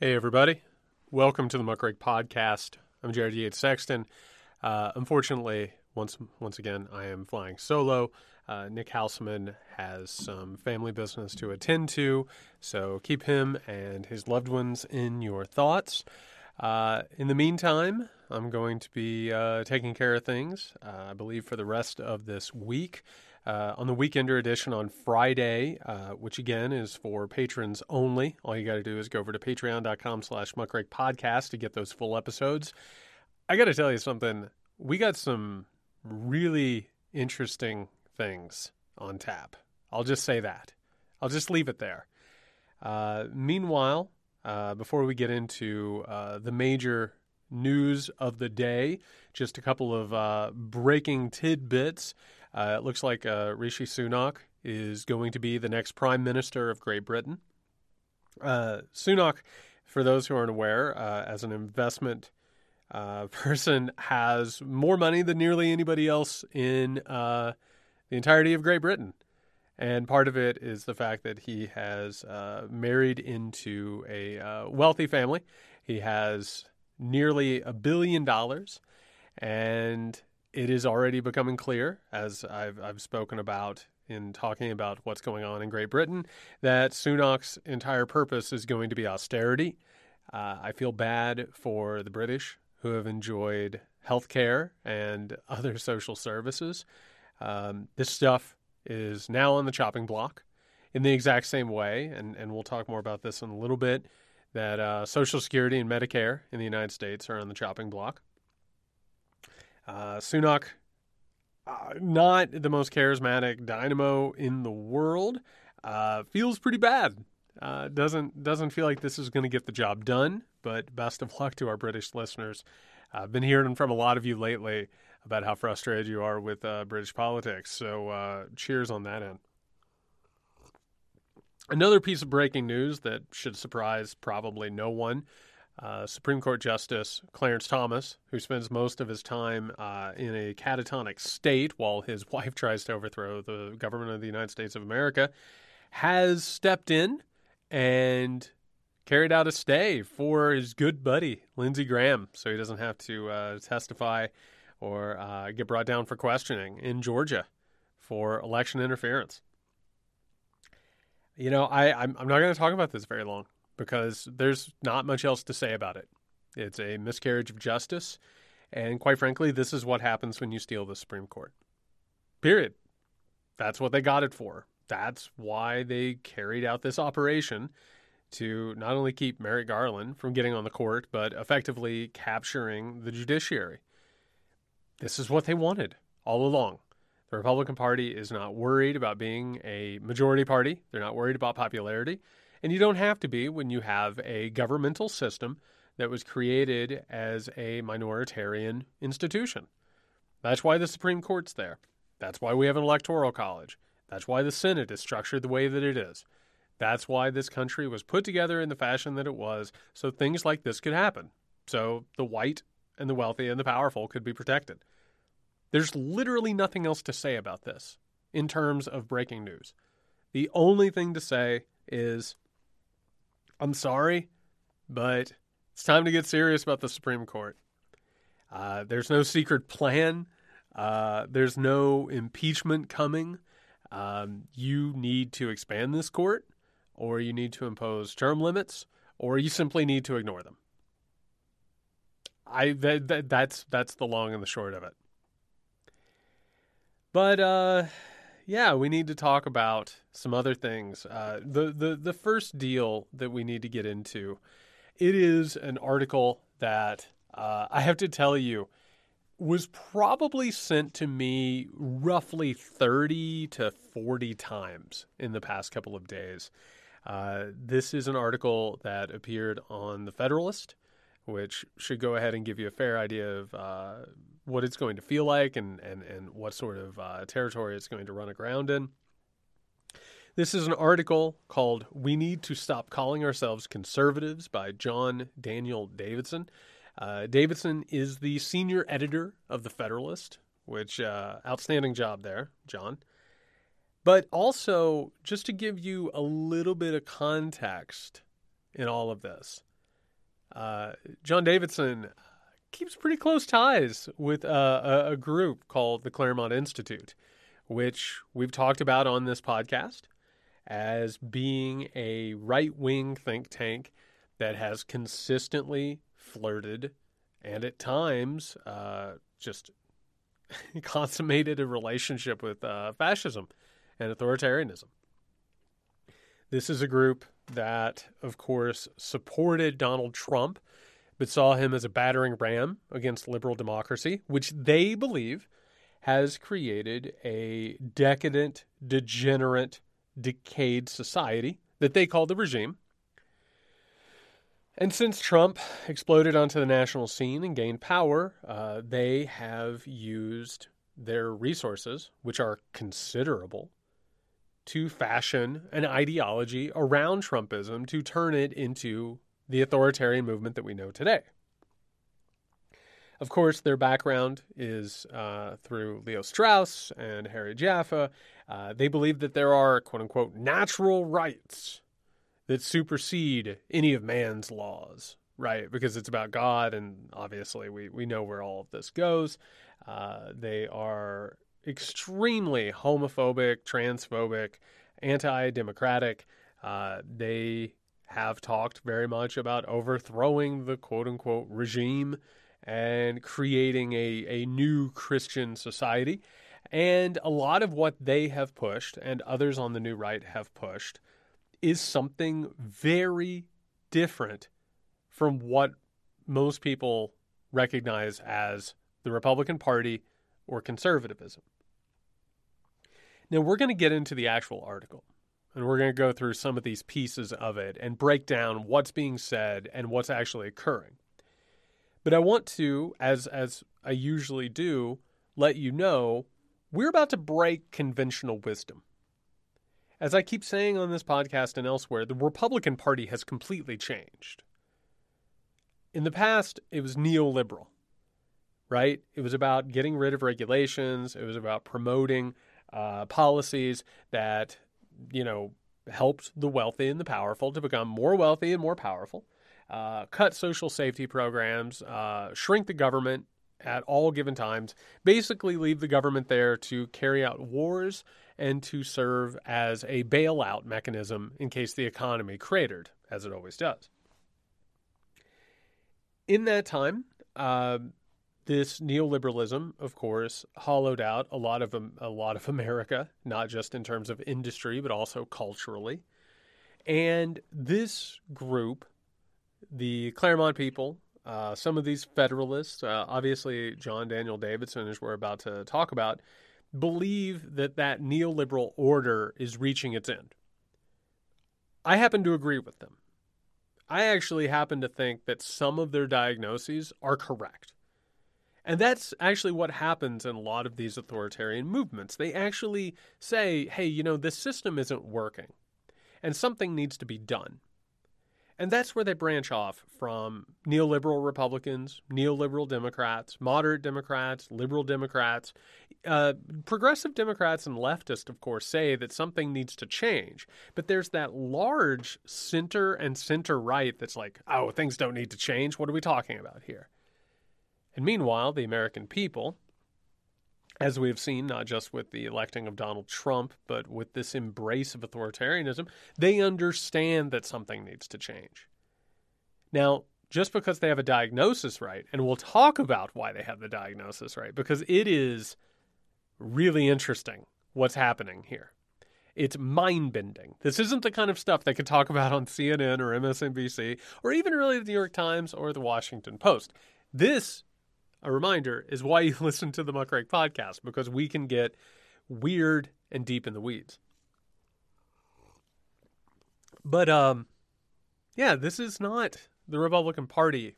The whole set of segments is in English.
Hey, everybody. Welcome to the Muckrake Podcast. I'm Jared Yates Sexton. Uh, unfortunately, once once again, I am flying solo. Uh, Nick Hauselman has some family business to attend to, so keep him and his loved ones in your thoughts. Uh, in the meantime, I'm going to be uh, taking care of things, uh, I believe, for the rest of this week. Uh, on the Weekender edition on Friday, uh, which again is for patrons only. All you got to do is go over to patreon.com slash muckrake podcast to get those full episodes. I got to tell you something. We got some really interesting things on tap. I'll just say that. I'll just leave it there. Uh, meanwhile, uh, before we get into uh, the major news of the day, just a couple of uh, breaking tidbits. Uh, it looks like uh, Rishi Sunak is going to be the next Prime Minister of Great Britain. Uh, Sunak, for those who aren't aware, uh, as an investment uh, person, has more money than nearly anybody else in uh, the entirety of Great Britain. And part of it is the fact that he has married into a wealthy family. He has nearly a billion dollars. And it is already becoming clear, as I've, I've spoken about in talking about what's going on in Great Britain, that Sunak's entire purpose is going to be austerity. Uh, I feel bad for the British who have enjoyed health care and other social services. Um, this stuff is now on the chopping block in the exact same way, and, and we'll talk more about this in a little bit, that uh, Social Security and Medicare in the United States are on the chopping block. Uh, Sunak, uh, not the most charismatic dynamo in the world, uh, feels pretty bad. Uh, doesn't doesn't feel like this is going to get the job done. But best of luck to our British listeners. I've been hearing from a lot of you lately about how frustrated you are with uh, British politics. So uh, cheers on that end. Another piece of breaking news that should surprise probably no one uh, Supreme Court Justice Clarence Thomas, who spends most of his time uh, in a catatonic state while his wife tries to overthrow the government of the United States of America, has stepped in and carried out a stay for his good buddy, Lindsey Graham, so he doesn't have to uh, testify or uh, get brought down for questioning in Georgia for election interference. You know, I, I'm, I'm not going to talk about this very long because there's not much else to say about it. It's a miscarriage of justice. And quite frankly, this is what happens when you steal the Supreme Court. Period. That's what they got it for. That's why they carried out this operation to not only keep Merrick Garland from getting on the court, but effectively capturing the judiciary. This is what they wanted all along. The Republican Party is not worried about being a majority party, they're not worried about popularity. And you don't have to be when you have a governmental system that was created as a minoritarian institution. That's why the Supreme Court's there. That's why we have an electoral college. That's why the Senate is structured the way that it is. That's why this country was put together in the fashion that it was, so things like this could happen. So the white and the wealthy and the powerful could be protected. There's literally nothing else to say about this in terms of breaking news. The only thing to say is I'm sorry, but it's time to get serious about the Supreme Court. Uh, there's no secret plan. Uh, there's no impeachment coming. Um, you need to expand this court, or you need to impose term limits, or you simply need to ignore them. I that, that that's that's the long and the short of it. But uh, yeah, we need to talk about some other things. Uh, the the the first deal that we need to get into, it is an article that uh, I have to tell you was probably sent to me roughly thirty to forty times in the past couple of days. Uh, this is an article that appeared on the Federalist, which should go ahead and give you a fair idea of uh, what it's going to feel like and, and, and what sort of uh, territory it's going to run aground in. This is an article called We Need to Stop Calling Ourselves Conservatives by John Daniel Davidson. Uh, Davidson is the senior editor of The Federalist, which, uh, outstanding job there, John. But also, just to give you a little bit of context in all of this, uh, John Davidson keeps pretty close ties with uh, a, a group called the Claremont Institute, which we've talked about on this podcast as being a right wing think tank that has consistently flirted and at times uh, just consummated a relationship with uh, fascism and authoritarianism. This is a group that, of course, supported Donald Trump, but saw him as a battering ram against liberal democracy, which they believe has created a decadent, degenerate, decayed society that they call the regime. And since Trump exploded onto the national scene and gained power, uh, they have used their resources, which are considerable, to fashion an ideology around Trumpism to turn it into the authoritarian movement that we know today. Of course, their background is uh, through Leo Strauss and Harry Jaffa. Uh, they believe that there are, quote unquote, natural rights that supersede any of man's laws, right? Because it's about God, and obviously we, we know where all of this goes. Uh, they are extremely homophobic, transphobic, anti democratic. Uh, they have talked very much about overthrowing the quote unquote regime and creating a, a new Christian society. And a lot of what they have pushed and others on the new right have pushed is something very different from what most people recognize as the Republican Party or conservatism. Now, we're going to get into the actual article and we're going to go through some of these pieces of it and break down what's being said and what's actually occurring. But I want to, as as I usually do, let you know we're about to break conventional wisdom. As I keep saying on this podcast and elsewhere, the Republican Party has completely changed. In the past, it was neoliberal, right? It was about getting rid of regulations, it was about promoting uh, policies that, you know, helped the wealthy and the powerful to become more wealthy and more powerful uh, cut social safety programs, uh, shrink the government at all given times, basically leave the government there to carry out wars and to serve as a bailout mechanism in case the economy cratered, as it always does. In that time, uh, this neoliberalism, of course, hollowed out a lot of a lot of America, not just in terms of industry, but also culturally. And this group the Claremont people, uh, some of these Federalists, uh, obviously John Daniel Davidson, as we're about to talk about, believe that that neoliberal order is reaching its end. I happen to agree with them. I actually happen to think that some of their diagnoses are correct. And that's actually what happens in a lot of these authoritarian movements. They actually say, hey, you know, this system isn't working and something needs to be done. And that's where they branch off from neoliberal Republicans, neoliberal Democrats, moderate Democrats, liberal Democrats. Uh, progressive Democrats and leftists, of course, say that something needs to change. But there's that large center and center right that's like, oh, things don't need to change. What are we talking about here? And meanwhile, the American people, as we've seen, not just with the electing of Donald Trump, but with this embrace of authoritarianism, they understand that something needs to change. Now, just because they have a diagnosis right, and we'll talk about why they have the diagnosis right, because it is really interesting what's happening here. It's mind bending. This isn't the kind of stuff they could talk about on CNN or MSNBC or even really the New York Times or the Washington Post. This a reminder, is why you listen to the Muckrake podcast because we can get weird and deep in the weeds. But um, yeah, this is not the Republican Party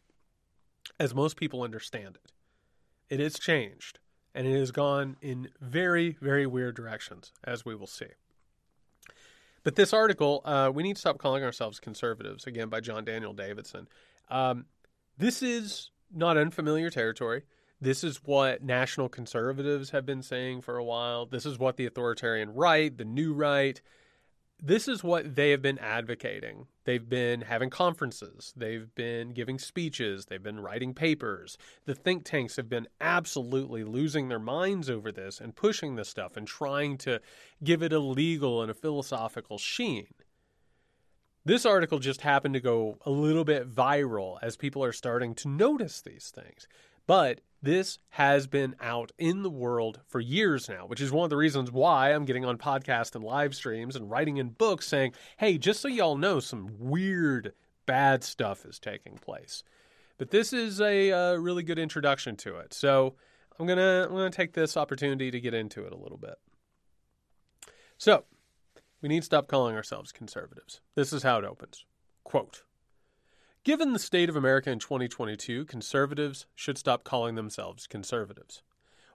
as most people understand it. It has changed, and it has gone in very, very weird directions, as we will see. But this article, uh, we need to stop calling ourselves conservatives, again by John Daniel Davidson. Um, this is not unfamiliar territory. This is what national conservatives have been saying for a while. This is what the authoritarian right, the new right, this is what they have been advocating. They've been having conferences, they've been giving speeches, they've been writing papers. The think tanks have been absolutely losing their minds over this and pushing this stuff and trying to give it a legal and a philosophical sheen. This article just happened to go a little bit viral as people are starting to notice these things. But this has been out in the world for years now, which is one of the reasons why I'm getting on podcasts and live streams and writing in books saying, hey, just so y'all know, some weird, bad stuff is taking place. But this is a uh, really good introduction to it. So I'm gonna I'm gonna take this opportunity to get into it a little bit. So we need to stop calling ourselves conservatives. This is how it opens. Quote Given the state of America in 2022, conservatives should stop calling themselves conservatives.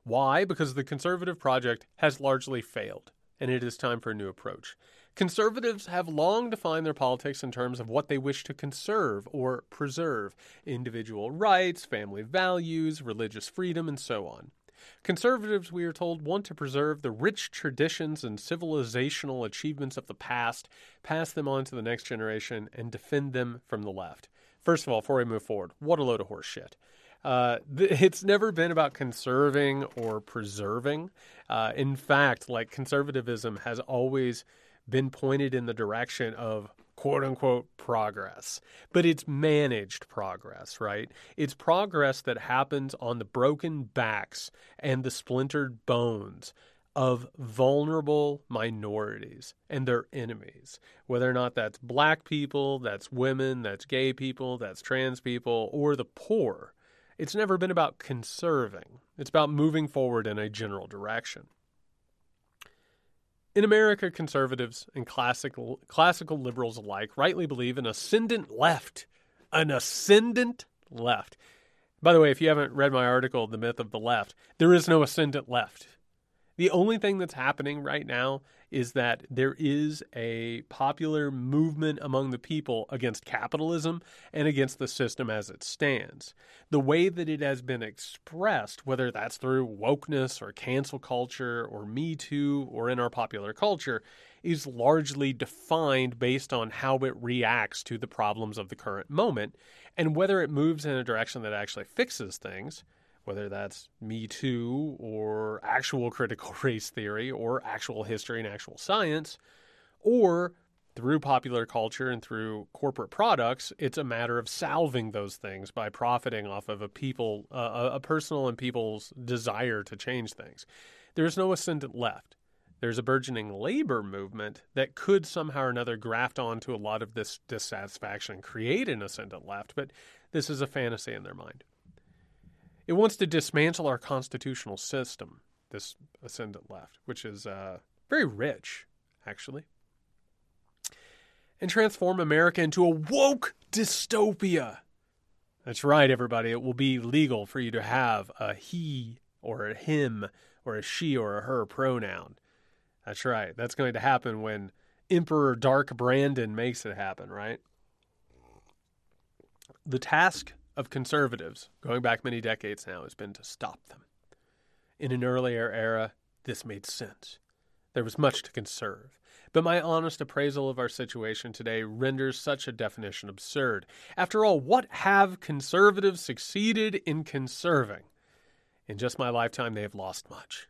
Why? Because the conservative project has largely failed, and it is time for a new approach. Conservatives have long defined their politics in terms of what they wish to conserve or preserve individual rights, family values, religious freedom, and so on. Conservatives, we are told, want to preserve the rich traditions and civilizational achievements of the past, pass them on to the next generation, and defend them from the left. First of all, before we move forward, what a load of horse shit. Uh, th- it's never been about conserving or preserving. Uh, in fact, like conservatism has always been pointed in the direction of quote unquote progress, but it's managed progress, right? It's progress that happens on the broken backs and the splintered bones of vulnerable minorities and their enemies, whether or not that's black people, that's women, that's gay people, that's trans people, or the poor. It's never been about conserving, it's about moving forward in a general direction. In America, conservatives and classical, classical liberals alike rightly believe an ascendant left. An ascendant left. By the way, if you haven't read my article, The Myth of the Left, there is no ascendant left. The only thing that's happening right now is that there is a popular movement among the people against capitalism and against the system as it stands. The way that it has been expressed, whether that's through wokeness or cancel culture or Me Too or in our popular culture, is largely defined based on how it reacts to the problems of the current moment and whether it moves in a direction that actually fixes things whether that's Me Too or actual critical race theory or actual history and actual science, or through popular culture and through corporate products, it's a matter of salving those things by profiting off of a people, uh, a personal and people's desire to change things. There's no ascendant left. There's a burgeoning labor movement that could somehow or another graft onto a lot of this dissatisfaction, create an ascendant left, but this is a fantasy in their mind. It wants to dismantle our constitutional system, this ascendant left, which is uh, very rich, actually, and transform America into a woke dystopia. That's right, everybody. It will be legal for you to have a he or a him or a she or a her pronoun. That's right. That's going to happen when Emperor Dark Brandon makes it happen, right? The task of conservatives, going back many decades now, has been to stop them. In an earlier era, this made sense. There was much to conserve. But my honest appraisal of our situation today renders such a definition absurd. After all, what have conservatives succeeded in conserving? In just my lifetime, they have lost much.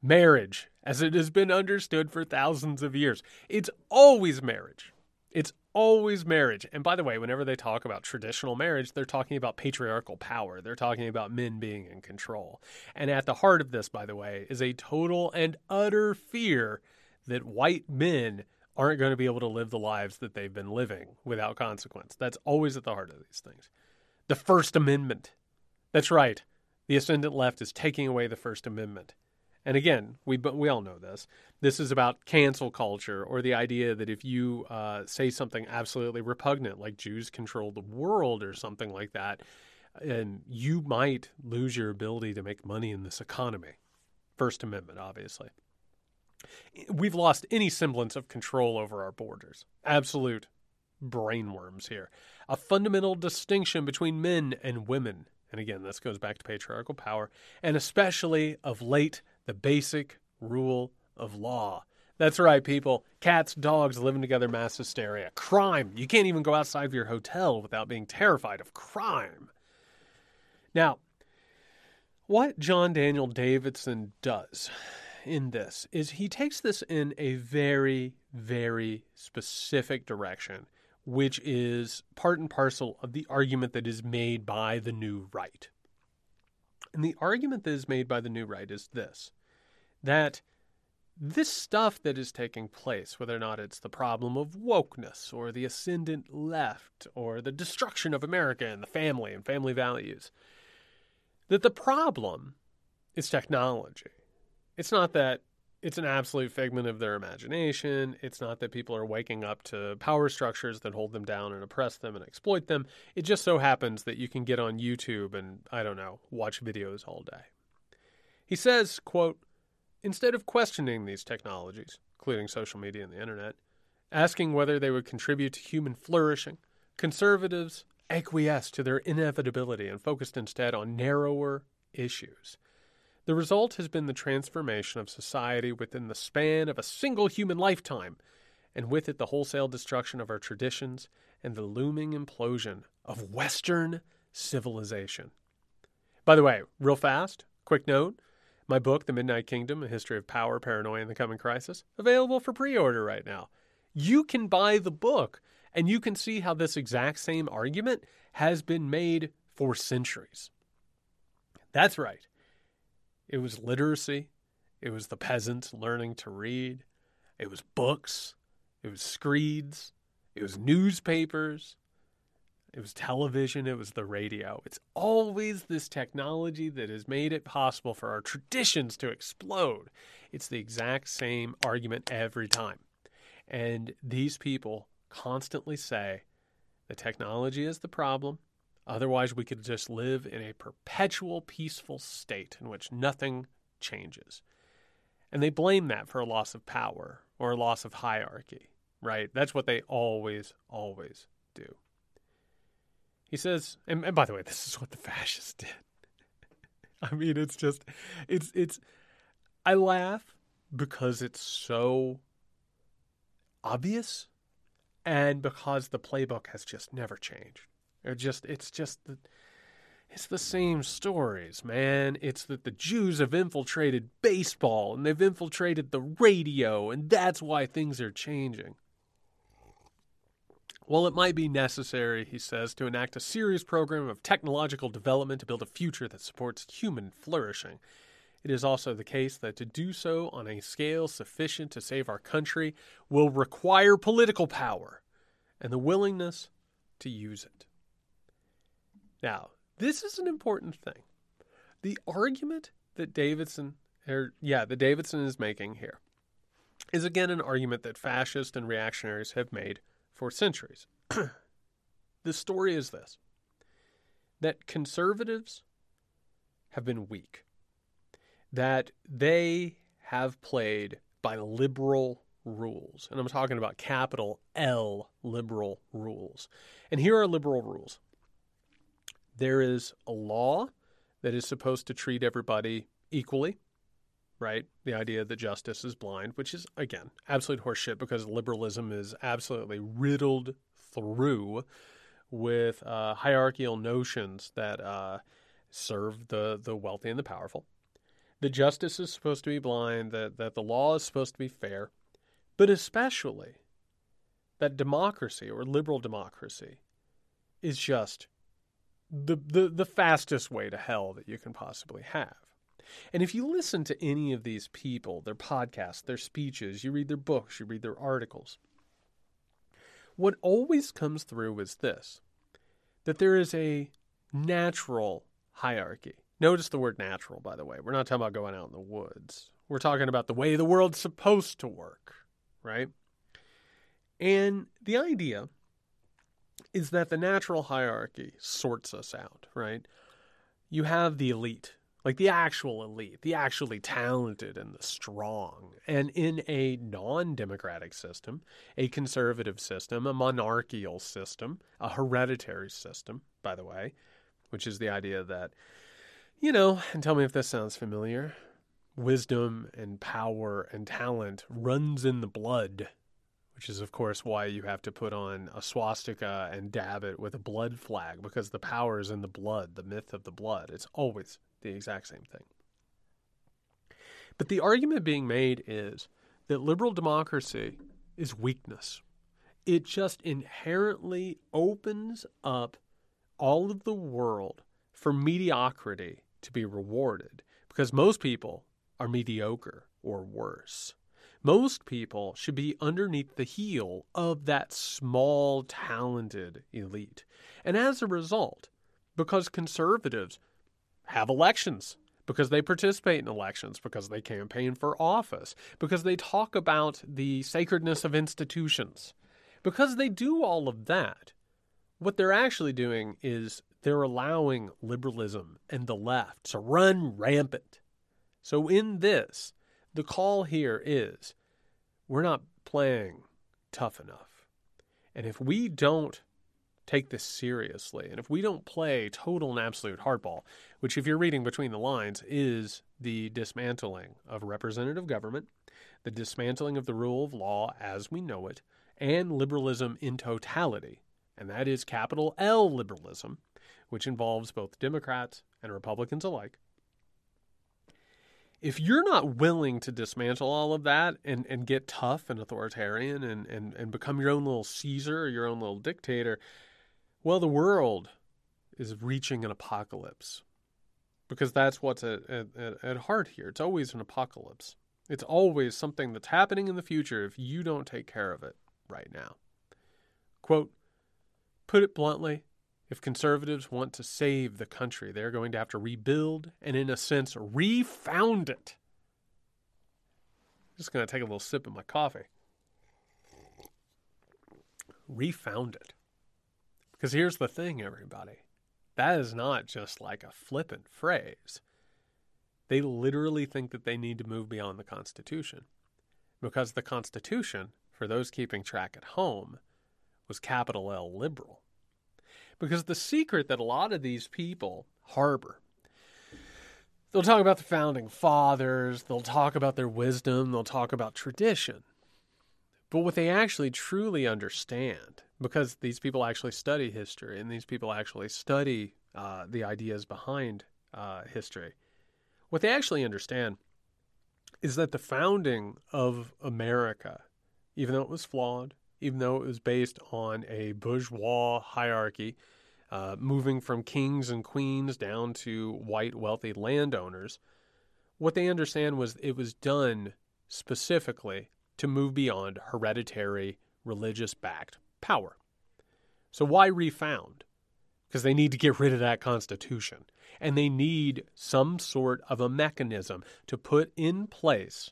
Marriage, as it has been understood for thousands of years, it's always marriage. It's always marriage. And by the way, whenever they talk about traditional marriage, they're talking about patriarchal power. They're talking about men being in control. And at the heart of this, by the way, is a total and utter fear that white men aren't going to be able to live the lives that they've been living without consequence. That's always at the heart of these things. The First Amendment. That's right. The ascendant left is taking away the First Amendment. And again, we we all know this. This is about cancel culture or the idea that if you uh, say something absolutely repugnant, like Jews control the world or something like that, and you might lose your ability to make money in this economy. First Amendment, obviously. We've lost any semblance of control over our borders. Absolute brainworms here. A fundamental distinction between men and women. And again, this goes back to patriarchal power, and especially of late the basic rule of law. That's right, people. Cats, dogs living together, mass hysteria. Crime. You can't even go outside of your hotel without being terrified of crime. Now, what John Daniel Davidson does in this is he takes this in a very, very specific direction, which is part and parcel of the argument that is made by the new right. And the argument that is made by the new right is this that this stuff that is taking place, whether or not it's the problem of wokeness or the ascendant left or the destruction of America and the family and family values, that the problem is technology. It's not that it's an absolute figment of their imagination. It's not that people are waking up to power structures that hold them down and oppress them and exploit them. It just so happens that you can get on YouTube and, I don't know, watch videos all day. He says, quote, instead of questioning these technologies, including social media and the internet, asking whether they would contribute to human flourishing, conservatives acquiesced to their inevitability and focused instead on narrower issues. The result has been the transformation of society within the span of a single human lifetime, and with it the wholesale destruction of our traditions and the looming implosion of Western civilization. By the way, real fast, quick note my book, The Midnight Kingdom A History of Power, Paranoia, and the Coming Crisis, available for pre order right now. You can buy the book and you can see how this exact same argument has been made for centuries. That's right. It was literacy, it was the peasants learning to read, it was books, it was screeds, it was newspapers, it was television, it was the radio. It's always this technology that has made it possible for our traditions to explode. It's the exact same argument every time. And these people constantly say the technology is the problem. Otherwise, we could just live in a perpetual peaceful state in which nothing changes. And they blame that for a loss of power or a loss of hierarchy, right? That's what they always, always do. He says, and, and by the way, this is what the fascists did. I mean, it's just, it's, it's, I laugh because it's so obvious and because the playbook has just never changed. It just, it's just the, it's the same stories, man. It's that the Jews have infiltrated baseball and they've infiltrated the radio, and that's why things are changing. While it might be necessary, he says, to enact a serious program of technological development to build a future that supports human flourishing, it is also the case that to do so on a scale sufficient to save our country will require political power and the willingness to use it. Now, this is an important thing. The argument that Davidson, or yeah, that Davidson is making here, is again an argument that fascists and reactionaries have made for centuries. the story is this that conservatives have been weak, that they have played by liberal rules. And I'm talking about capital L liberal rules. And here are liberal rules there is a law that is supposed to treat everybody equally right? The idea that justice is blind, which is, again, absolute horseshit because liberalism is absolutely riddled through with uh, hierarchical notions that uh, serve the, the wealthy and the powerful. The justice is supposed to be blind, that, that the law is supposed to be fair, but especially that democracy or liberal democracy is just the, the, the fastest way to hell that you can possibly have. And if you listen to any of these people, their podcasts, their speeches, you read their books, you read their articles, what always comes through is this that there is a natural hierarchy. Notice the word natural, by the way. We're not talking about going out in the woods. We're talking about the way the world's supposed to work, right? And the idea is that the natural hierarchy sorts us out, right? You have the elite, like the actual elite, the actually talented and the strong. And in a non democratic system, a conservative system, a monarchical system, a hereditary system, by the way, which is the idea that, you know, and tell me if this sounds familiar, wisdom and power and talent runs in the blood, which is, of course, why you have to put on a swastika and dab it with a blood flag because the power is in the blood, the myth of the blood. It's always the exact same thing. But the argument being made is that liberal democracy is weakness. It just inherently opens up all of the world for mediocrity to be rewarded because most people are mediocre or worse. Most people should be underneath the heel of that small, talented elite. And as a result, because conservatives have elections, because they participate in elections, because they campaign for office, because they talk about the sacredness of institutions, because they do all of that, what they're actually doing is they're allowing liberalism and the left to run rampant. So, in this, the call here is we're not playing tough enough. And if we don't take this seriously, and if we don't play total and absolute hardball, which, if you're reading between the lines, is the dismantling of representative government, the dismantling of the rule of law as we know it, and liberalism in totality, and that is capital L liberalism, which involves both Democrats and Republicans alike. If you're not willing to dismantle all of that and, and get tough and authoritarian and, and, and become your own little Caesar or your own little dictator, well, the world is reaching an apocalypse because that's what's at, at, at heart here. It's always an apocalypse. It's always something that's happening in the future if you don't take care of it right now. Quote, put it bluntly, if conservatives want to save the country, they're going to have to rebuild and, in a sense, refound it. I'm Just going to take a little sip of my coffee. Refound it. Because here's the thing, everybody that is not just like a flippant phrase. They literally think that they need to move beyond the Constitution. Because the Constitution, for those keeping track at home, was capital L liberal. Because the secret that a lot of these people harbor, they'll talk about the founding fathers, they'll talk about their wisdom, they'll talk about tradition. But what they actually truly understand, because these people actually study history and these people actually study uh, the ideas behind uh, history, what they actually understand is that the founding of America, even though it was flawed, even though it was based on a bourgeois hierarchy, uh, moving from kings and queens down to white wealthy landowners. What they understand was it was done specifically to move beyond hereditary religious backed power. So, why refound? Because they need to get rid of that constitution. And they need some sort of a mechanism to put in place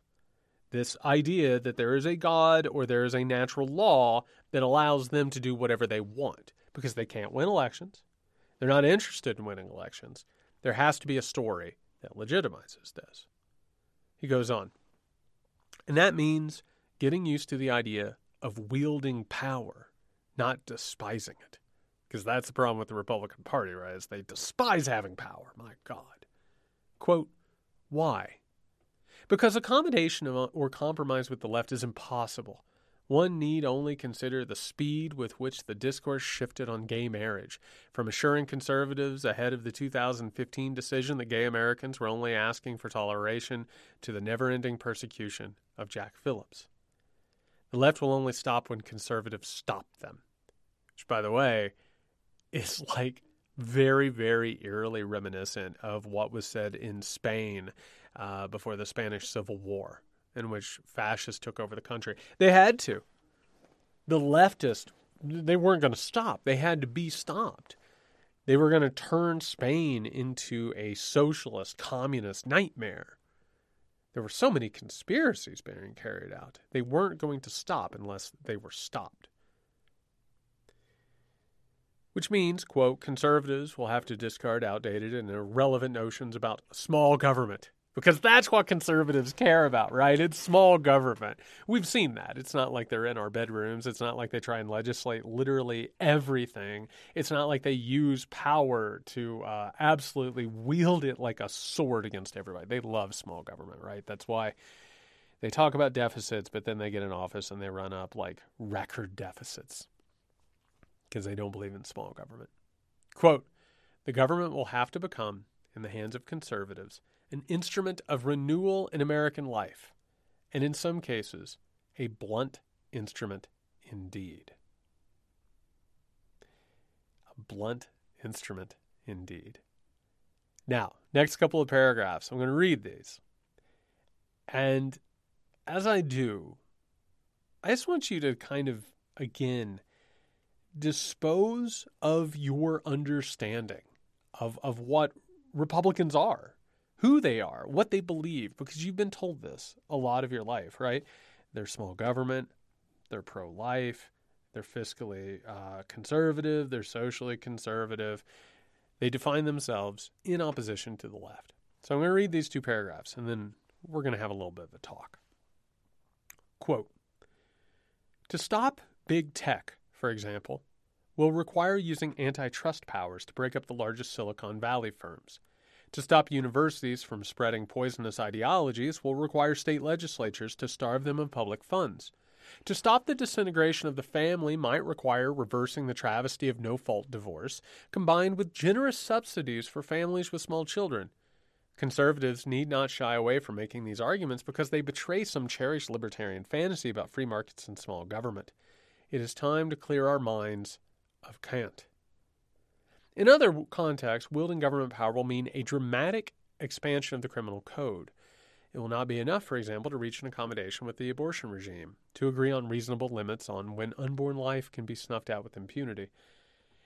this idea that there is a God or there is a natural law that allows them to do whatever they want because they can't win elections. They're not interested in winning elections. There has to be a story that legitimizes this. He goes on. And that means getting used to the idea of wielding power, not despising it. Because that's the problem with the Republican Party, right? Is they despise having power. My God. Quote, why? Because accommodation uh, or compromise with the left is impossible. One need only consider the speed with which the discourse shifted on gay marriage, from assuring conservatives ahead of the 2015 decision that gay Americans were only asking for toleration to the never ending persecution of Jack Phillips. The left will only stop when conservatives stop them, which, by the way, is like very, very eerily reminiscent of what was said in Spain uh, before the Spanish Civil War, in which fascists took over the country. They had to. The leftists, they weren't going to stop. They had to be stopped. They were going to turn Spain into a socialist, communist nightmare. There were so many conspiracies being carried out. They weren't going to stop unless they were stopped. Which means, quote, conservatives will have to discard outdated and irrelevant notions about small government because that's what conservatives care about, right? It's small government. We've seen that. It's not like they're in our bedrooms. It's not like they try and legislate literally everything. It's not like they use power to uh, absolutely wield it like a sword against everybody. They love small government, right? That's why they talk about deficits, but then they get in office and they run up like record deficits because they don't believe in small government. Quote The government will have to become, in the hands of conservatives, an instrument of renewal in American life, and in some cases, a blunt instrument indeed. A blunt instrument indeed. Now, next couple of paragraphs, I'm going to read these. And as I do, I just want you to kind of, again, dispose of your understanding of, of what Republicans are who they are, what they believe, because you've been told this a lot of your life, right? They're small government, they're pro life, they're fiscally uh, conservative, they're socially conservative. They define themselves in opposition to the left. So I'm going to read these two paragraphs and then we're going to have a little bit of a talk. Quote To stop big tech, for example, will require using antitrust powers to break up the largest Silicon Valley firms. To stop universities from spreading poisonous ideologies will require state legislatures to starve them of public funds. To stop the disintegration of the family might require reversing the travesty of no fault divorce, combined with generous subsidies for families with small children. Conservatives need not shy away from making these arguments because they betray some cherished libertarian fantasy about free markets and small government. It is time to clear our minds of cant. In other contexts, wielding government power will mean a dramatic expansion of the criminal code. It will not be enough, for example, to reach an accommodation with the abortion regime, to agree on reasonable limits on when unborn life can be snuffed out with impunity.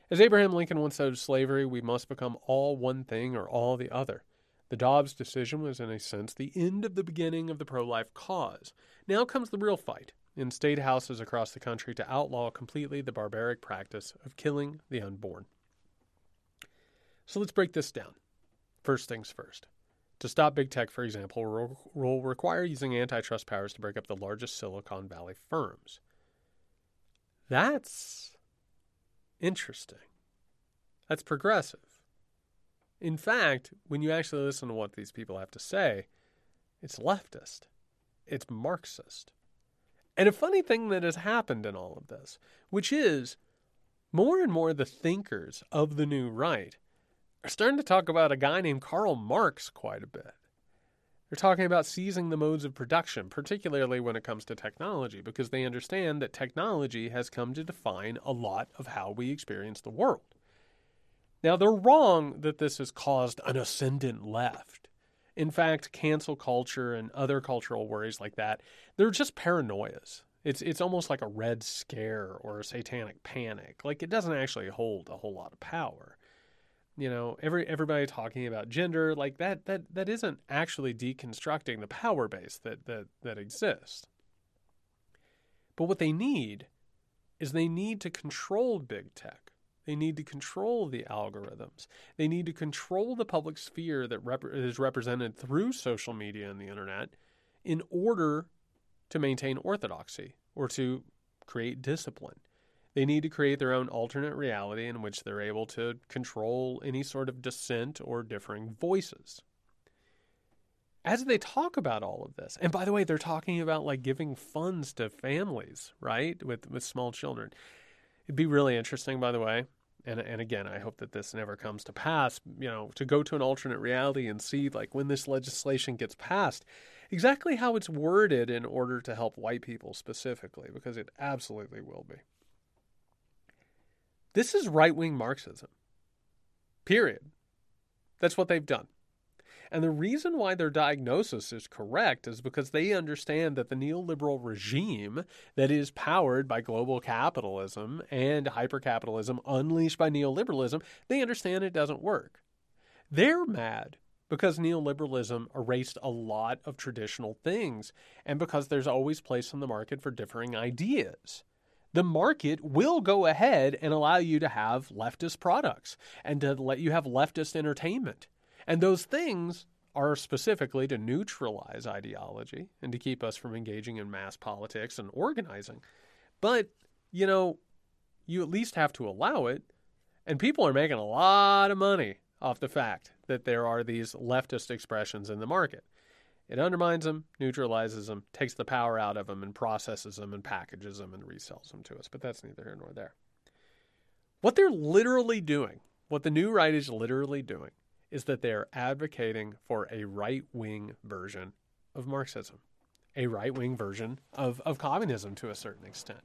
As Abraham Lincoln once said of slavery, we must become all one thing or all the other. The Dobbs decision was, in a sense, the end of the beginning of the pro life cause. Now comes the real fight in state houses across the country to outlaw completely the barbaric practice of killing the unborn. So let's break this down. First things first. To stop big tech, for example, will require using antitrust powers to break up the largest Silicon Valley firms. That's interesting. That's progressive. In fact, when you actually listen to what these people have to say, it's leftist, it's Marxist. And a funny thing that has happened in all of this, which is more and more the thinkers of the new right are starting to talk about a guy named Karl Marx quite a bit. They're talking about seizing the modes of production, particularly when it comes to technology, because they understand that technology has come to define a lot of how we experience the world. Now, they're wrong that this has caused an ascendant left. In fact, cancel culture and other cultural worries like that, they're just paranoias. It's it's almost like a red scare or a satanic panic. Like it doesn't actually hold a whole lot of power you know every everybody talking about gender like that that that isn't actually deconstructing the power base that that that exists but what they need is they need to control big tech they need to control the algorithms they need to control the public sphere that rep- is represented through social media and the internet in order to maintain orthodoxy or to create discipline they need to create their own alternate reality in which they're able to control any sort of dissent or differing voices. As they talk about all of this, and by the way, they're talking about like giving funds to families, right, with with small children. It'd be really interesting, by the way, and and again, I hope that this never comes to pass. You know, to go to an alternate reality and see like when this legislation gets passed, exactly how it's worded in order to help white people specifically, because it absolutely will be. This is right wing Marxism. Period. That's what they've done. And the reason why their diagnosis is correct is because they understand that the neoliberal regime that is powered by global capitalism and hypercapitalism unleashed by neoliberalism, they understand it doesn't work. They're mad because neoliberalism erased a lot of traditional things and because there's always place in the market for differing ideas the market will go ahead and allow you to have leftist products and to let you have leftist entertainment. And those things are specifically to neutralize ideology and to keep us from engaging in mass politics and organizing. But, you know, you at least have to allow it. And people are making a lot of money off the fact that there are these leftist expressions in the market. It undermines them, neutralizes them, takes the power out of them, and processes them and packages them and resells them to us. But that's neither here nor there. What they're literally doing, what the new right is literally doing, is that they're advocating for a right wing version of Marxism, a right wing version of, of communism to a certain extent.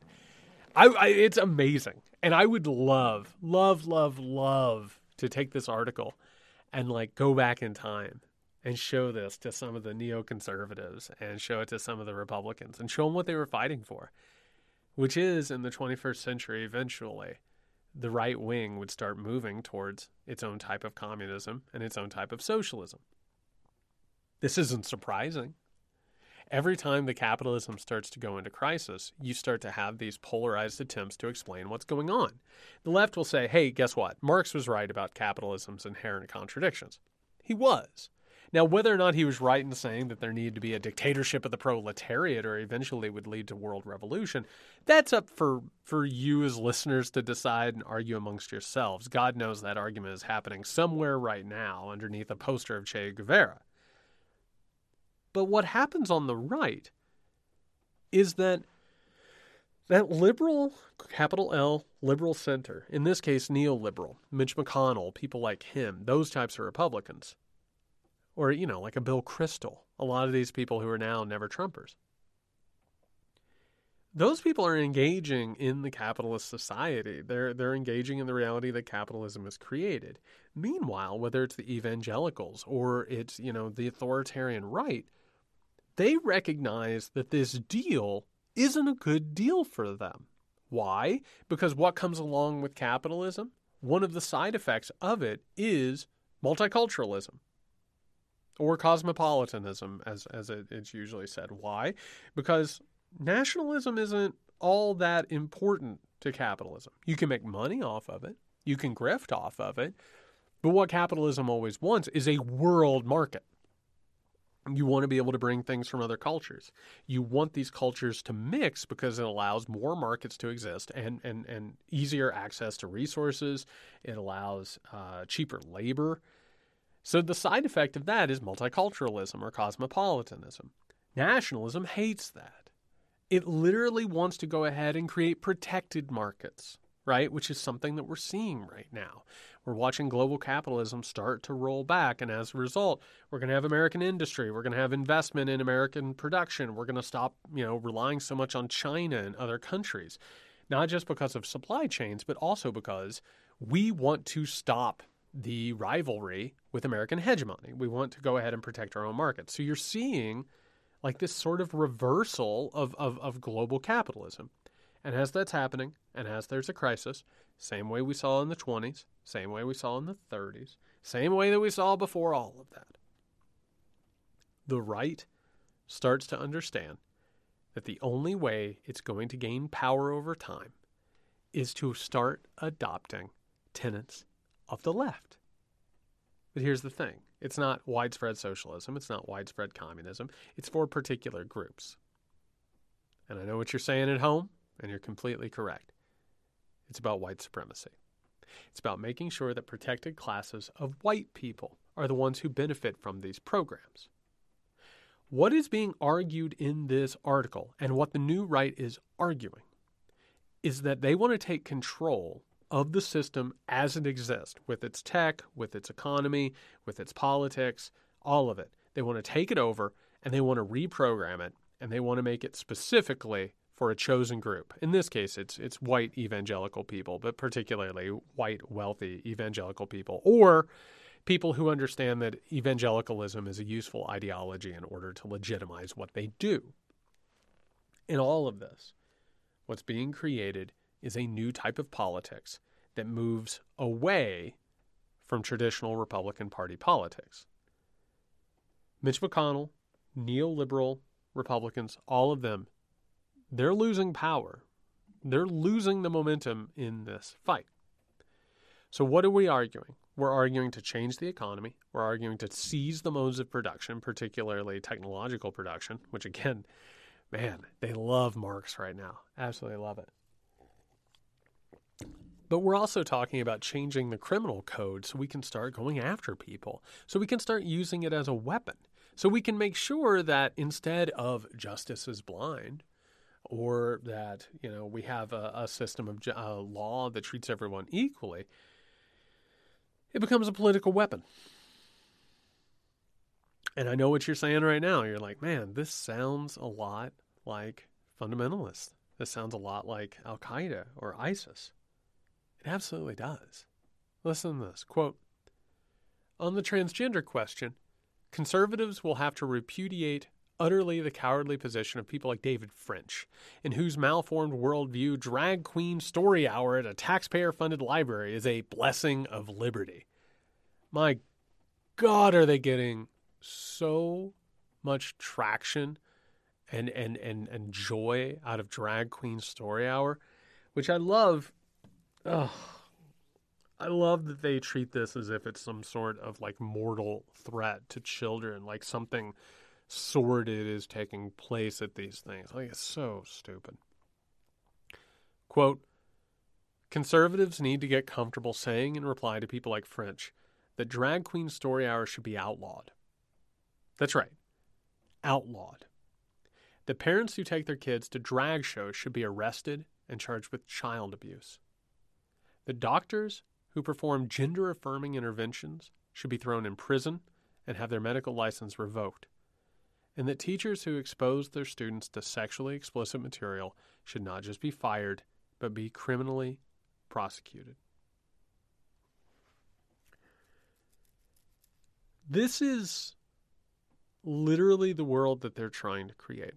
I, I, it's amazing. And I would love, love, love, love to take this article and like go back in time and show this to some of the neoconservatives and show it to some of the Republicans and show them what they were fighting for, which is in the 21st century eventually the right wing would start moving towards its own type of communism and its own type of socialism. This isn't surprising. Every time the capitalism starts to go into crisis, you start to have these polarized attempts to explain what's going on. The left will say, hey, guess what? Marx was right about capitalism's inherent contradictions. He was. Now, whether or not he was right in saying that there needed to be a dictatorship of the proletariat or eventually would lead to world revolution, that's up for, for you as listeners to decide and argue amongst yourselves. God knows that argument is happening somewhere right now underneath a poster of Che Guevara. But what happens on the right is that that liberal, capital L, liberal center, in this case neoliberal, Mitch McConnell, people like him, those types of Republicans, or, you know, like a Bill Kristol, a lot of these people who are now never Trumpers. Those people are engaging in the capitalist society. They're they're engaging in the reality that capitalism has created. Meanwhile, whether it's the evangelicals or it's, you know, the authoritarian right, they recognize that this deal isn't a good deal for them. Why? Because what comes along with capitalism? One of the side effects of it is multiculturalism or cosmopolitanism, as, as it, it's usually said. Why? Because nationalism isn't all that important to capitalism. You can make money off of it, you can grift off of it, but what capitalism always wants is a world market. You want to be able to bring things from other cultures. You want these cultures to mix because it allows more markets to exist and, and, and easier access to resources. It allows uh, cheaper labor. So the side effect of that is multiculturalism or cosmopolitanism. Nationalism hates that. It literally wants to go ahead and create protected markets, right? Which is something that we're seeing right now. We're watching global capitalism start to roll back. And as a result, we're going to have American industry. We're going to have investment in American production. We're going to stop, you know, relying so much on China and other countries, not just because of supply chains, but also because we want to stop the rivalry with American hegemony. We want to go ahead and protect our own market. So you're seeing like this sort of reversal of, of, of global capitalism. And as that's happening, and as there's a crisis, same way we saw in the 20s, same way we saw in the 30s, same way that we saw before all of that, the right starts to understand that the only way it's going to gain power over time is to start adopting tenets of the left. But here's the thing it's not widespread socialism, it's not widespread communism, it's for particular groups. And I know what you're saying at home, and you're completely correct. It's about white supremacy. It's about making sure that protected classes of white people are the ones who benefit from these programs. What is being argued in this article and what the new right is arguing is that they want to take control of the system as it exists, with its tech, with its economy, with its politics, all of it. They want to take it over and they want to reprogram it and they want to make it specifically for a chosen group. In this case, it's it's white evangelical people, but particularly white wealthy evangelical people or people who understand that evangelicalism is a useful ideology in order to legitimize what they do. In all of this, what's being created is a new type of politics that moves away from traditional Republican Party politics. Mitch McConnell, neoliberal Republicans, all of them, they're losing power. They're losing the momentum in this fight. So, what are we arguing? We're arguing to change the economy. We're arguing to seize the modes of production, particularly technological production, which again, man, they love Marx right now. Absolutely love it. But we're also talking about changing the criminal code so we can start going after people, so we can start using it as a weapon, so we can make sure that instead of justice is blind, or that you know we have a, a system of law that treats everyone equally, it becomes a political weapon. And I know what you're saying right now. You're like, man, this sounds a lot like fundamentalists. This sounds a lot like Al Qaeda or ISIS. It absolutely does. Listen to this quote On the transgender question, conservatives will have to repudiate utterly the cowardly position of people like David French, in whose malformed worldview drag queen story hour at a taxpayer funded library is a blessing of liberty. My God, are they getting so much traction and, and, and, and joy out of drag queen story hour, which I love Oh, I love that they treat this as if it's some sort of like mortal threat to children, like something sordid is taking place at these things. Like it's so stupid. Quote Conservatives need to get comfortable saying in reply to people like French that drag queen story hour should be outlawed. That's right, outlawed. The parents who take their kids to drag shows should be arrested and charged with child abuse. The doctors who perform gender affirming interventions should be thrown in prison and have their medical license revoked. And that teachers who expose their students to sexually explicit material should not just be fired, but be criminally prosecuted. This is literally the world that they're trying to create.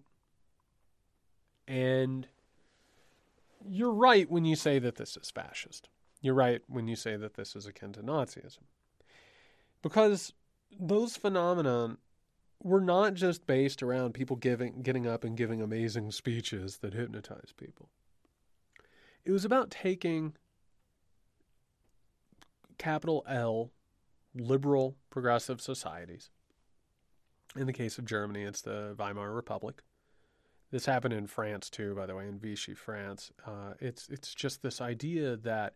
And you're right when you say that this is fascist. You're right when you say that this is akin to Nazism. Because those phenomena were not just based around people giving getting up and giving amazing speeches that hypnotize people. It was about taking capital L liberal progressive societies. In the case of Germany, it's the Weimar Republic. This happened in France too, by the way, in Vichy, France. Uh, it's it's just this idea that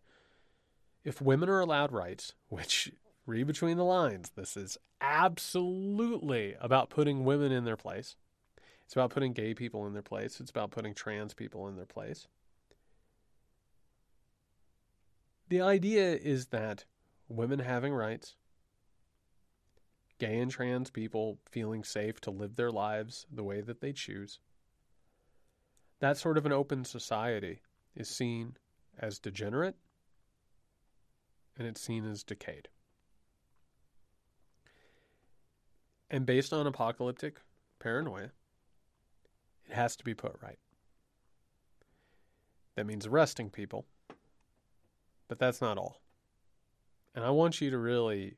if women are allowed rights, which read between the lines, this is absolutely about putting women in their place. It's about putting gay people in their place. It's about putting trans people in their place. The idea is that women having rights, gay and trans people feeling safe to live their lives the way that they choose, that sort of an open society is seen as degenerate and it's seen as decayed. And based on apocalyptic paranoia, it has to be put right. That means arresting people, but that's not all. And I want you to really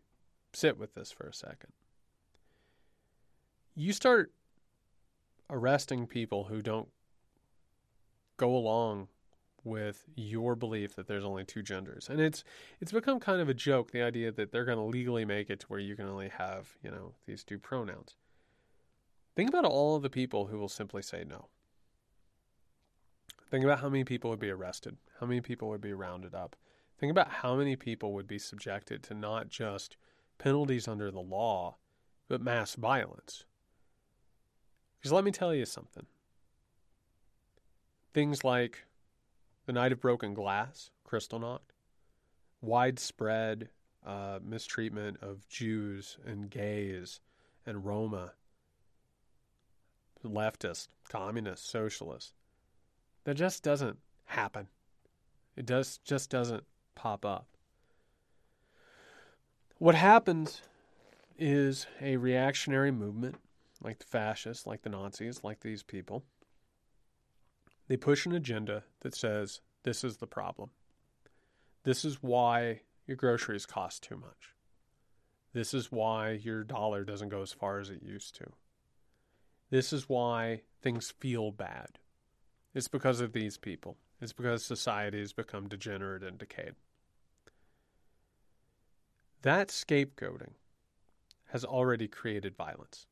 sit with this for a second. You start arresting people who don't go along with your belief that there's only two genders. And it's it's become kind of a joke the idea that they're going to legally make it to where you can only have, you know, these two pronouns. Think about all of the people who will simply say no. Think about how many people would be arrested, how many people would be rounded up. Think about how many people would be subjected to not just penalties under the law, but mass violence. Because let me tell you something. Things like the Night of Broken Glass, Crystal Kristallnacht, widespread uh, mistreatment of Jews and gays and Roma, leftists, communists, socialists. That just doesn't happen. It does just doesn't pop up. What happens is a reactionary movement, like the fascists, like the Nazis, like these people, they push an agenda that says this is the problem. This is why your groceries cost too much. This is why your dollar doesn't go as far as it used to. This is why things feel bad. It's because of these people. It's because society has become degenerate and decayed. That scapegoating has already created violence.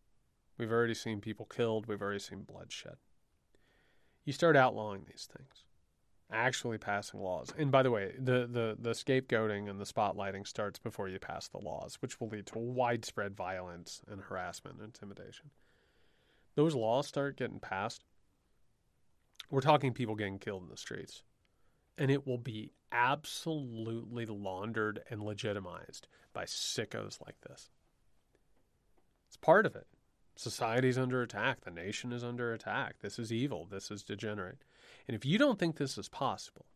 We've already seen people killed, we've already seen bloodshed. You start outlawing these things, actually passing laws. And by the way, the, the, the scapegoating and the spotlighting starts before you pass the laws, which will lead to widespread violence and harassment and intimidation. Those laws start getting passed. We're talking people getting killed in the streets. And it will be absolutely laundered and legitimized by sickos like this. It's part of it. Society's under attack. The nation is under attack. This is evil. This is degenerate. And if you don't think this is possible,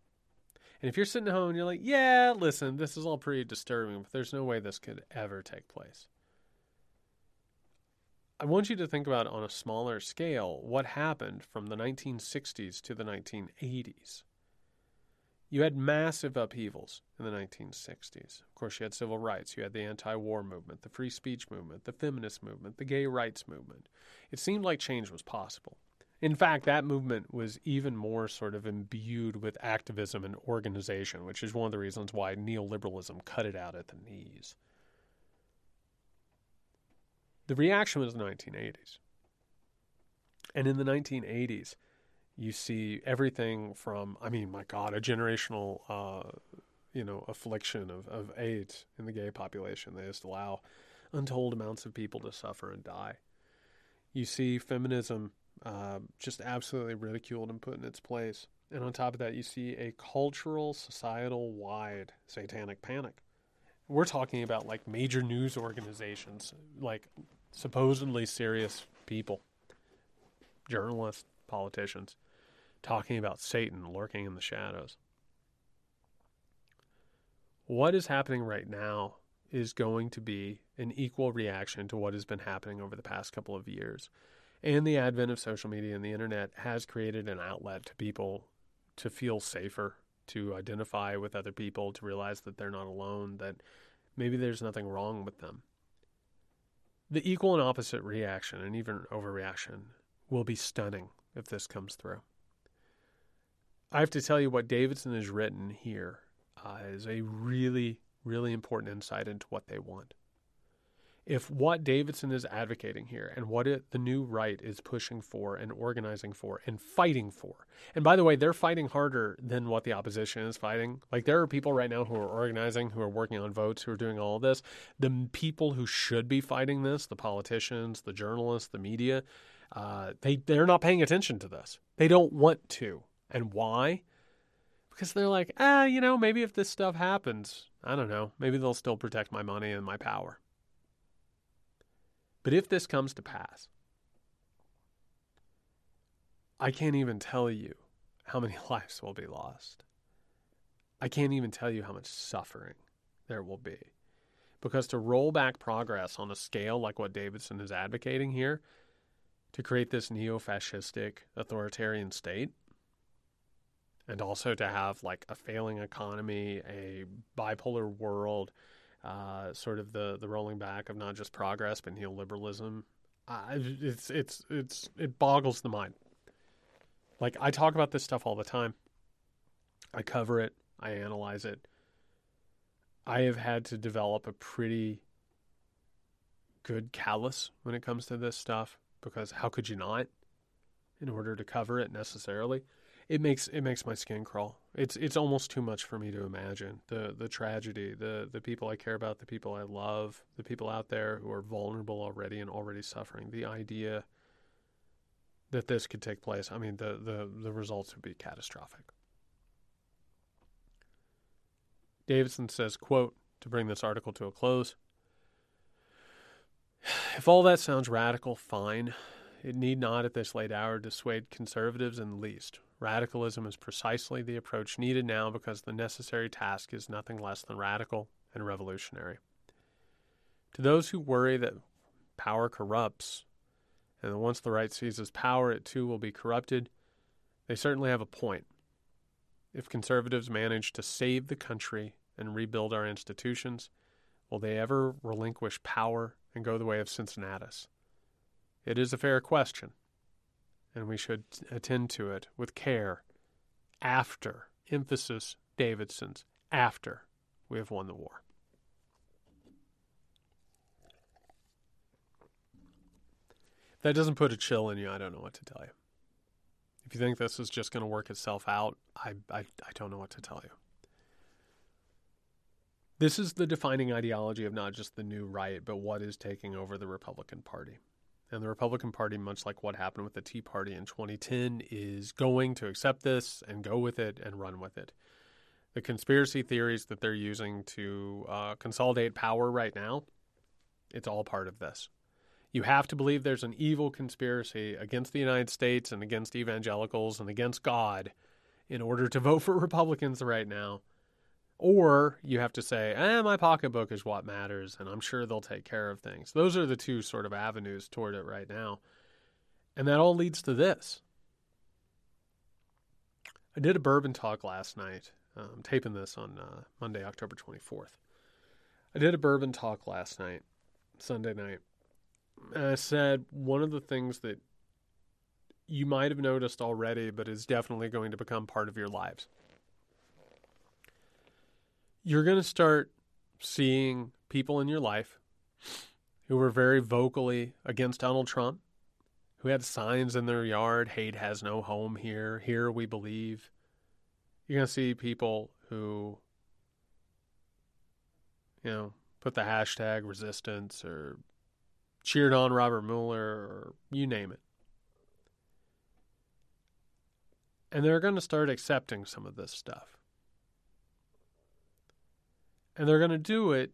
and if you're sitting at home and you're like, yeah, listen, this is all pretty disturbing, but there's no way this could ever take place. I want you to think about on a smaller scale what happened from the 1960s to the 1980s. You had massive upheavals in the 1960s. Of course, you had civil rights, you had the anti war movement, the free speech movement, the feminist movement, the gay rights movement. It seemed like change was possible. In fact, that movement was even more sort of imbued with activism and organization, which is one of the reasons why neoliberalism cut it out at the knees. The reaction was the 1980s. And in the 1980s, you see everything from, I mean, my God, a generational, uh, you know, affliction of, of AIDS in the gay population. They just allow untold amounts of people to suffer and die. You see feminism uh, just absolutely ridiculed and put in its place. And on top of that, you see a cultural, societal wide satanic panic. We're talking about like major news organizations, like supposedly serious people, journalists, politicians, talking about Satan lurking in the shadows. What is happening right now is going to be an equal reaction to what has been happening over the past couple of years. And the advent of social media and the internet has created an outlet to people to feel safer, to identify with other people, to realize that they're not alone, that maybe there's nothing wrong with them. The equal and opposite reaction, and even overreaction, will be stunning if this comes through. I have to tell you what Davidson has written here uh, is a really, really important insight into what they want. If what Davidson is advocating here and what it, the new right is pushing for and organizing for and fighting for, and by the way, they're fighting harder than what the opposition is fighting. Like there are people right now who are organizing, who are working on votes, who are doing all this. The people who should be fighting this, the politicians, the journalists, the media, uh, they they're not paying attention to this. They don't want to. And why? Because they're like, ah, you know, maybe if this stuff happens, I don't know, maybe they'll still protect my money and my power. But if this comes to pass, I can't even tell you how many lives will be lost. I can't even tell you how much suffering there will be. Because to roll back progress on a scale like what Davidson is advocating here, to create this neo fascistic authoritarian state, and also to have like a failing economy, a bipolar world, uh, sort of the the rolling back of not just progress but neoliberalism. Uh, it's it's it's it boggles the mind. Like I talk about this stuff all the time. I cover it. I analyze it. I have had to develop a pretty good callus when it comes to this stuff because how could you not in order to cover it necessarily? It makes it makes my skin crawl. It's it's almost too much for me to imagine. The the tragedy, the the people I care about, the people I love, the people out there who are vulnerable already and already suffering. The idea that this could take place, I mean, the the the results would be catastrophic. Davidson says, quote, to bring this article to a close, if all that sounds radical, fine. It need not at this late hour dissuade conservatives in the least. Radicalism is precisely the approach needed now because the necessary task is nothing less than radical and revolutionary. To those who worry that power corrupts, and that once the right seizes power, it too will be corrupted, they certainly have a point. If conservatives manage to save the country and rebuild our institutions, will they ever relinquish power and go the way of Cincinnatus? It is a fair question, and we should attend to it with care after, emphasis Davidson's, after we have won the war. If that doesn't put a chill in you, I don't know what to tell you. If you think this is just going to work itself out, I, I, I don't know what to tell you. This is the defining ideology of not just the new right, but what is taking over the Republican Party. And the Republican Party, much like what happened with the Tea Party in 2010, is going to accept this and go with it and run with it. The conspiracy theories that they're using to uh, consolidate power right now, it's all part of this. You have to believe there's an evil conspiracy against the United States and against evangelicals and against God in order to vote for Republicans right now or you have to say, eh, my pocketbook is what matters, and I'm sure they'll take care of things. Those are the two sort of avenues toward it right now. And that all leads to this. I did a bourbon talk last night. I'm um, taping this on uh, Monday, October 24th. I did a bourbon talk last night, Sunday night. And I said one of the things that you might have noticed already, but is definitely going to become part of your lives you're going to start seeing people in your life who were very vocally against Donald Trump, who had signs in their yard, hate has no home here, here we believe. You're going to see people who, you know, put the hashtag resistance or cheered on Robert Mueller or you name it. And they're going to start accepting some of this stuff. And they're going to do it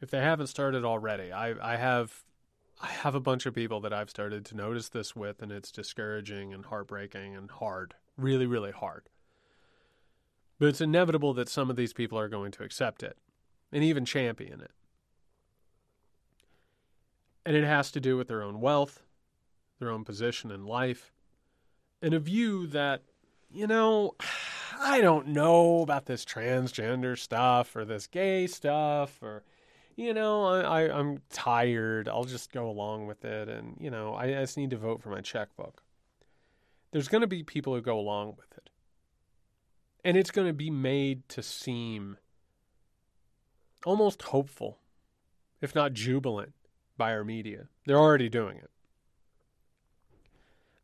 if they haven't started already. I, I have I have a bunch of people that I've started to notice this with, and it's discouraging and heartbreaking and hard, really, really hard. But it's inevitable that some of these people are going to accept it and even champion it. And it has to do with their own wealth, their own position in life, and a view that, you know, I don't know about this transgender stuff or this gay stuff or you know, I, I am tired. I'll just go along with it, and you know, I, I just need to vote for my checkbook. There's going to be people who go along with it, and it's going to be made to seem almost hopeful, if not jubilant, by our media. They're already doing it.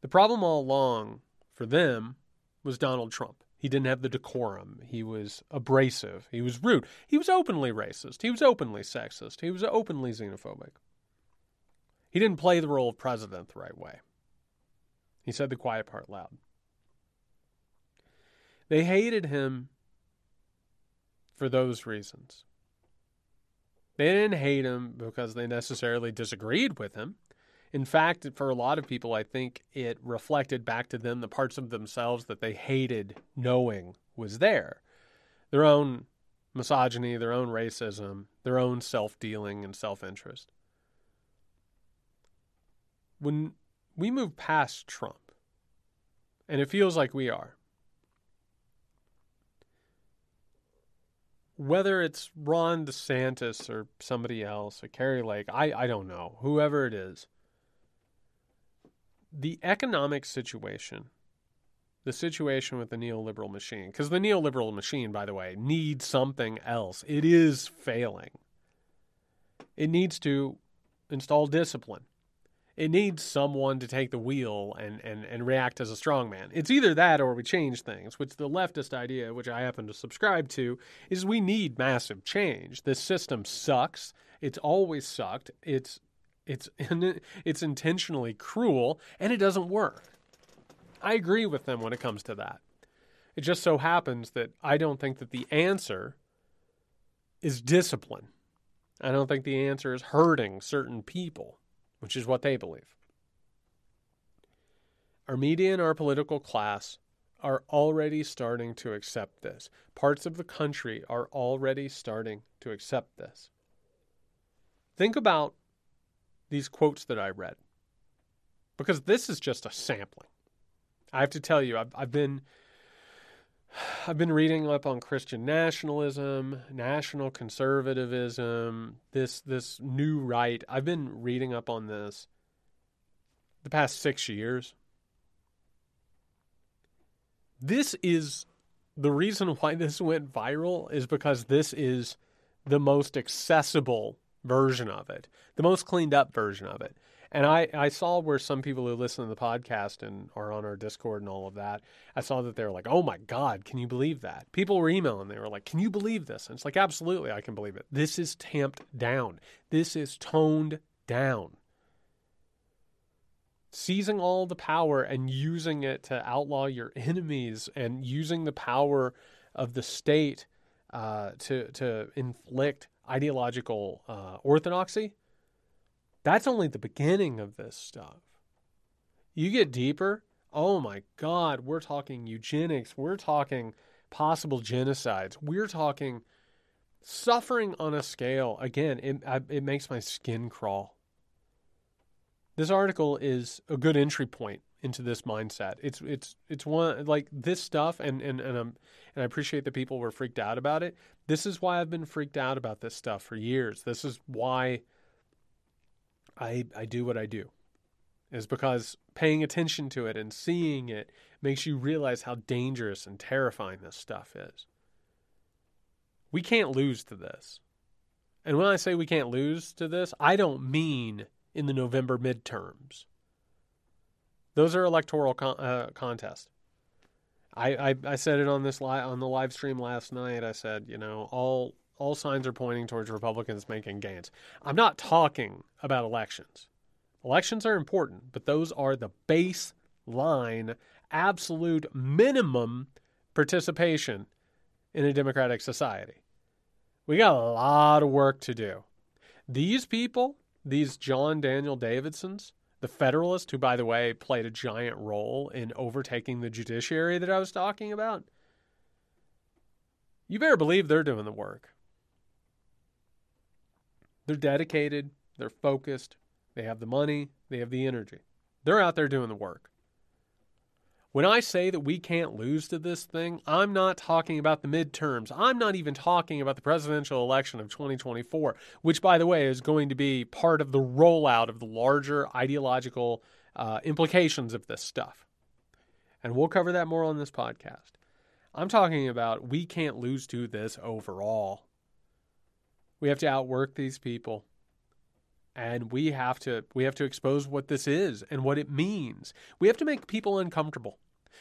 The problem all along for them was Donald Trump. He didn't have the decorum. He was abrasive. He was rude. He was openly racist. He was openly sexist. He was openly xenophobic. He didn't play the role of president the right way. He said the quiet part loud. They hated him for those reasons. They didn't hate him because they necessarily disagreed with him. In fact, for a lot of people, I think it reflected back to them the parts of themselves that they hated knowing was there their own misogyny, their own racism, their own self dealing and self interest. When we move past Trump, and it feels like we are, whether it's Ron DeSantis or somebody else or Kari Lake, I, I don't know, whoever it is the economic situation, the situation with the neoliberal machine, because the neoliberal machine, by the way, needs something else. It is failing. It needs to install discipline. It needs someone to take the wheel and, and, and react as a strongman. It's either that or we change things, which the leftist idea, which I happen to subscribe to, is we need massive change. This system sucks. It's always sucked. It's it's it's intentionally cruel and it doesn't work. I agree with them when it comes to that. It just so happens that I don't think that the answer is discipline. I don't think the answer is hurting certain people, which is what they believe. Our media and our political class are already starting to accept this. Parts of the country are already starting to accept this. Think about these quotes that I read because this is just a sampling. I have to tell you, I've, I've been I've been reading up on Christian nationalism, national conservatism, this this new right. I've been reading up on this the past 6 years. This is the reason why this went viral is because this is the most accessible version of it, the most cleaned up version of it. And I, I saw where some people who listen to the podcast and are on our Discord and all of that, I saw that they were like, oh my God, can you believe that? People were emailing. They were like, can you believe this? And it's like, absolutely, I can believe it. This is tamped down. This is toned down. Seizing all the power and using it to outlaw your enemies and using the power of the state uh, to, to inflict ideological uh, orthodoxy that's only the beginning of this stuff. You get deeper, oh my God, we're talking eugenics, we're talking possible genocides, we're talking suffering on a scale. Again, it, it makes my skin crawl. This article is a good entry point into this mindset. It's it's it's one like this stuff, and and and um, and I appreciate that people were freaked out about it. This is why I've been freaked out about this stuff for years. This is why I, I do what I do is because paying attention to it and seeing it makes you realize how dangerous and terrifying this stuff is. We can't lose to this. And when I say we can't lose to this, I don't mean in the November midterms. Those are electoral con- uh, contests. I, I, I said it on this li- on the live stream last night. I said, you know, all all signs are pointing towards Republicans making gains. I'm not talking about elections. Elections are important, but those are the baseline, absolute minimum participation in a democratic society. We got a lot of work to do. These people, these John Daniel Davidsons, the Federalists, who, by the way, played a giant role in overtaking the judiciary that I was talking about, you better believe they're doing the work. They're dedicated, they're focused, they have the money, they have the energy. They're out there doing the work. When I say that we can't lose to this thing, I'm not talking about the midterms. I'm not even talking about the presidential election of 2024, which, by the way, is going to be part of the rollout of the larger ideological uh, implications of this stuff. And we'll cover that more on this podcast. I'm talking about we can't lose to this overall. We have to outwork these people. And we have to we have to expose what this is and what it means. We have to make people uncomfortable.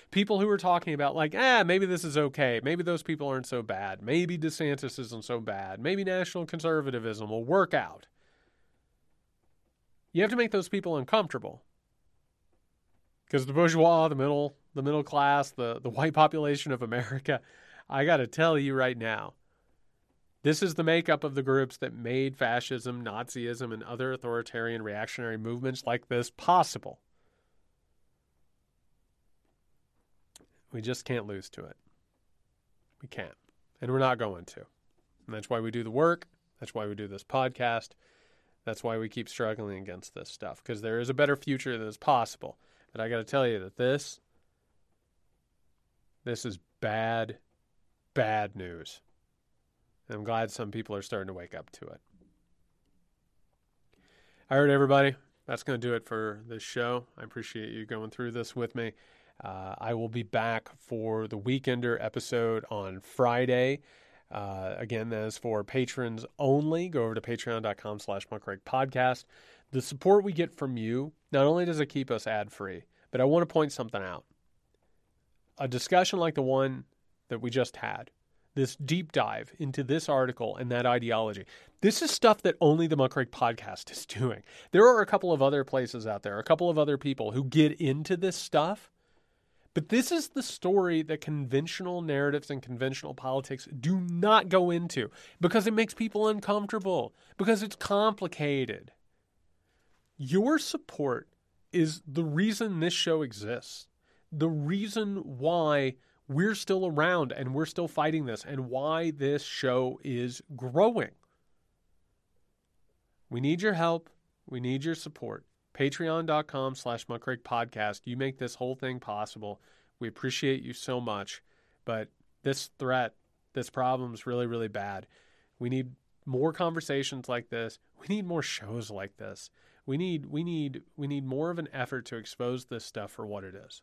People who are talking about like, ah, maybe this is okay. Maybe those people aren't so bad. Maybe DeSantis isn't so bad. Maybe national conservatism will work out. You have to make those people uncomfortable. Because the bourgeois, the middle, the middle class, the, the white population of America, I got to tell you right now, this is the makeup of the groups that made fascism, Nazism, and other authoritarian reactionary movements like this possible. We just can't lose to it. We can't. And we're not going to. And that's why we do the work. That's why we do this podcast. That's why we keep struggling against this stuff because there is a better future that is possible. But I got to tell you that this this is bad bad news. I'm glad some people are starting to wake up to it. All right, everybody. That's going to do it for this show. I appreciate you going through this with me. Uh, I will be back for the Weekender episode on Friday. Uh, again, that is for patrons only. Go over to patreon.com slash podcast. The support we get from you, not only does it keep us ad free, but I want to point something out. A discussion like the one that we just had this deep dive into this article and that ideology. This is stuff that only the Muckrake podcast is doing. There are a couple of other places out there, a couple of other people who get into this stuff. But this is the story that conventional narratives and conventional politics do not go into because it makes people uncomfortable, because it's complicated. Your support is the reason this show exists, the reason why we're still around and we're still fighting this and why this show is growing. We need your help. We need your support. Patreon.com slash Muckrake Podcast. You make this whole thing possible. We appreciate you so much. But this threat, this problem is really, really bad. We need more conversations like this. We need more shows like this. We need we need we need more of an effort to expose this stuff for what it is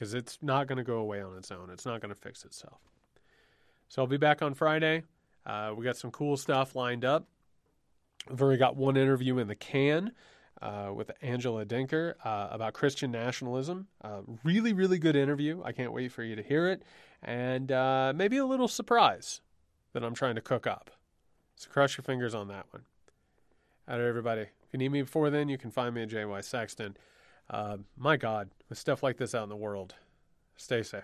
because it's not going to go away on its own. It's not going to fix itself. So I'll be back on Friday. Uh, we got some cool stuff lined up. I've already got one interview in the can. uh, with Angela Denker uh, about Christian nationalism. Uh, really, really good interview. I can't wait for you to hear it. And uh, maybe a little surprise that I'm trying to cook up. So cross your fingers on that one. All right, everybody. If you need me before then, you can find me at JY Sexton. Uh, my God, with stuff like this out in the world, stay safe.